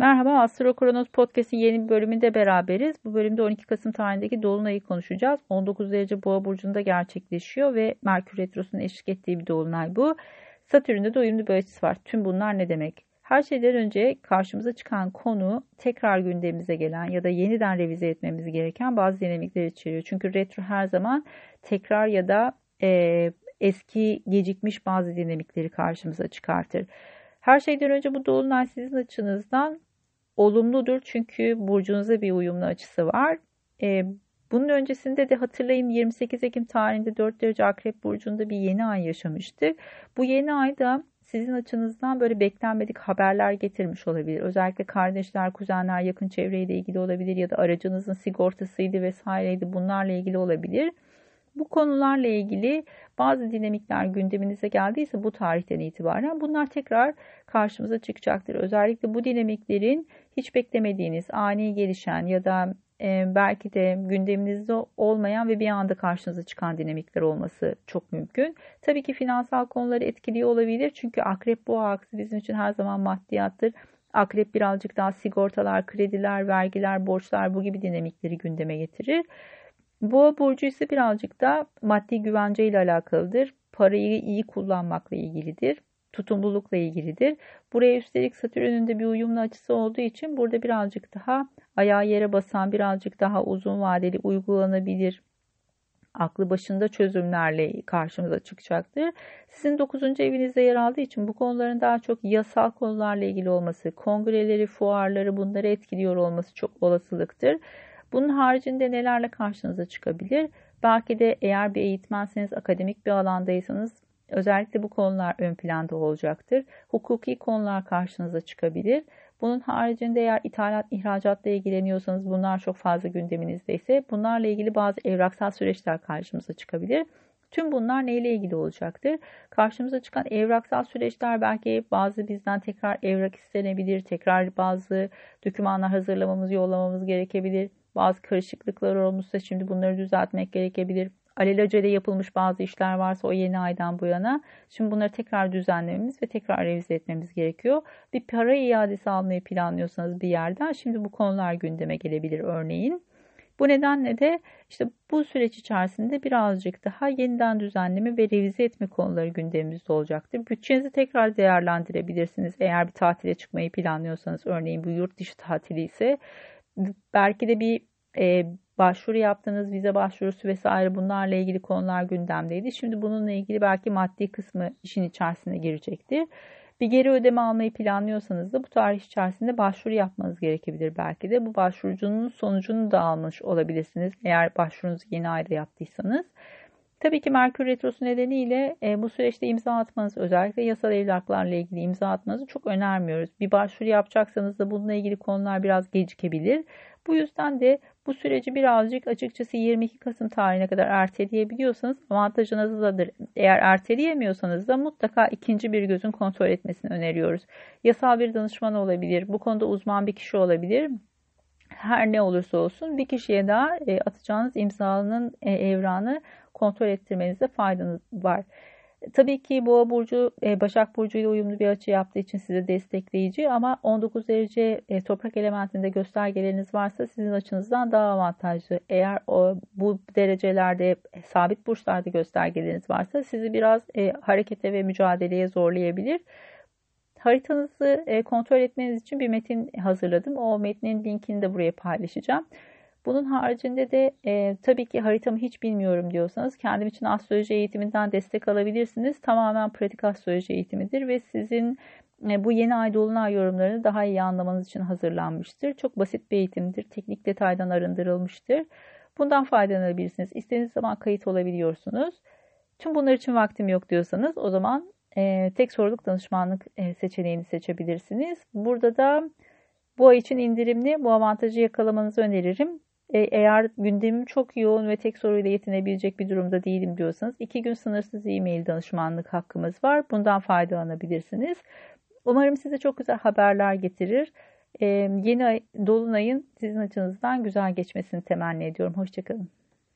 Merhaba, Astro Kronos Podcast'in yeni bir bölümünde beraberiz. Bu bölümde 12 Kasım tarihindeki Dolunay'ı konuşacağız. 19 derece Boğa burcunda gerçekleşiyor ve Merkür Retrosu'nun eşlik ettiği bir Dolunay bu. Satürn'de de uyumlu bir açısı var. Tüm bunlar ne demek? Her şeyden önce karşımıza çıkan konu tekrar gündemimize gelen ya da yeniden revize etmemiz gereken bazı dinamikler içeriyor. Çünkü retro her zaman tekrar ya da e, eski gecikmiş bazı dinamikleri karşımıza çıkartır. Her şeyden önce bu dolunay sizin açınızdan olumludur çünkü burcunuza bir uyumlu açısı var. E, bunun öncesinde de hatırlayın 28 Ekim tarihinde 4 derece Akrep Burcu'nda bir yeni ay yaşamıştık. Bu yeni ayda sizin açınızdan böyle beklenmedik haberler getirmiş olabilir. Özellikle kardeşler, kuzenler, yakın çevreyle ilgili olabilir ya da aracınızın sigortasıydı vesaireydi bunlarla ilgili olabilir. Bu konularla ilgili bazı dinamikler gündeminize geldiyse bu tarihten itibaren bunlar tekrar karşımıza çıkacaktır. Özellikle bu dinamiklerin hiç beklemediğiniz, ani gelişen ya da e, belki de gündeminizde olmayan ve bir anda karşınıza çıkan dinamikler olması çok mümkün. Tabii ki finansal konuları etkiliyor olabilir. Çünkü akrep boğa aksı bizim için her zaman maddiyattır. Akrep birazcık daha sigortalar, krediler, vergiler, borçlar bu gibi dinamikleri gündeme getirir. Boğa burcu ise birazcık da maddi güvence ile alakalıdır. Parayı iyi kullanmakla ilgilidir. Tutumlulukla ilgilidir. Buraya üstelik Satürn'ün de bir uyumlu açısı olduğu için burada birazcık daha ayağı yere basan, birazcık daha uzun vadeli uygulanabilir aklı başında çözümlerle karşımıza çıkacaktır. Sizin 9. evinizde yer aldığı için bu konuların daha çok yasal konularla ilgili olması, kongreleri, fuarları bunları etkiliyor olması çok olasılıktır. Bunun haricinde nelerle karşınıza çıkabilir? Belki de eğer bir eğitmenseniz, akademik bir alandaysanız özellikle bu konular ön planda olacaktır. Hukuki konular karşınıza çıkabilir. Bunun haricinde eğer ithalat, ihracatla ilgileniyorsanız bunlar çok fazla gündeminizdeyse bunlarla ilgili bazı evraksal süreçler karşımıza çıkabilir. Tüm bunlar neyle ilgili olacaktır? Karşımıza çıkan evraksal süreçler belki bazı bizden tekrar evrak istenebilir, tekrar bazı dokümanlar hazırlamamız, yollamamız gerekebilir. Bazı karışıklıklar olmuşsa şimdi bunları düzeltmek gerekebilir. Alelacele yapılmış bazı işler varsa o yeni aydan bu yana şimdi bunları tekrar düzenlememiz ve tekrar revize etmemiz gerekiyor. Bir para iadesi almayı planlıyorsanız bir yerden şimdi bu konular gündeme gelebilir örneğin. Bu nedenle de işte bu süreç içerisinde birazcık daha yeniden düzenleme ve revize etme konuları gündemimizde olacaktır. Bütçenizi tekrar değerlendirebilirsiniz. Eğer bir tatile çıkmayı planlıyorsanız örneğin bu yurt dışı tatili ise belki de bir e, başvuru yaptığınız vize başvurusu vesaire bunlarla ilgili konular gündemdeydi. Şimdi bununla ilgili belki maddi kısmı işin içerisine girecektir. Bir geri ödeme almayı planlıyorsanız da bu tarih içerisinde başvuru yapmanız gerekebilir belki de. Bu başvurucunun sonucunu da almış olabilirsiniz eğer başvurunuzu yeni ayda yaptıysanız. Tabii ki Merkür Retrosu nedeniyle e, bu süreçte imza atmanızı özellikle yasal evraklarla ilgili imza atmanızı çok önermiyoruz. Bir başvuru yapacaksanız da bununla ilgili konular biraz gecikebilir. Bu yüzden de bu süreci birazcık açıkçası 22 Kasım tarihine kadar erteleyebiliyorsanız avantajınızdadır. Eğer erteleyemiyorsanız da mutlaka ikinci bir gözün kontrol etmesini öneriyoruz. Yasal bir danışman olabilir, bu konuda uzman bir kişi olabilir. Her ne olursa olsun bir kişiye daha e, atacağınız imzanın e, evranı kontrol ettirmenizde faydanız var. Tabii ki Boğa burcu e, Başak burcu ile uyumlu bir açı yaptığı için size destekleyici ama 19 derece e, toprak elementinde göstergeleriniz varsa sizin açınızdan daha avantajlı. Eğer o, bu derecelerde sabit burçlarda göstergeleriniz varsa sizi biraz e, harekete ve mücadeleye zorlayabilir. Haritanızı kontrol etmeniz için bir metin hazırladım. O metnin linkini de buraya paylaşacağım. Bunun haricinde de e, tabii ki haritamı hiç bilmiyorum diyorsanız kendim için astroloji eğitiminden destek alabilirsiniz. Tamamen pratik astroloji eğitimidir ve sizin e, bu yeni ay dolunay yorumlarını daha iyi anlamanız için hazırlanmıştır. Çok basit bir eğitimdir. Teknik detaydan arındırılmıştır. Bundan faydalanabilirsiniz. İstediğiniz zaman kayıt olabiliyorsunuz. Tüm bunlar için vaktim yok diyorsanız o zaman e, tek soruluk danışmanlık e, seçeneğini seçebilirsiniz. Burada da bu ay için indirimli bu avantajı yakalamanızı öneririm. E, eğer gündemim çok yoğun ve tek soruyla yetinebilecek bir durumda değilim diyorsanız iki gün sınırsız e-mail danışmanlık hakkımız var. Bundan faydalanabilirsiniz. Umarım size çok güzel haberler getirir. Ee, yeni ay, Dolunay'ın sizin açınızdan güzel geçmesini temenni ediyorum. Hoşçakalın.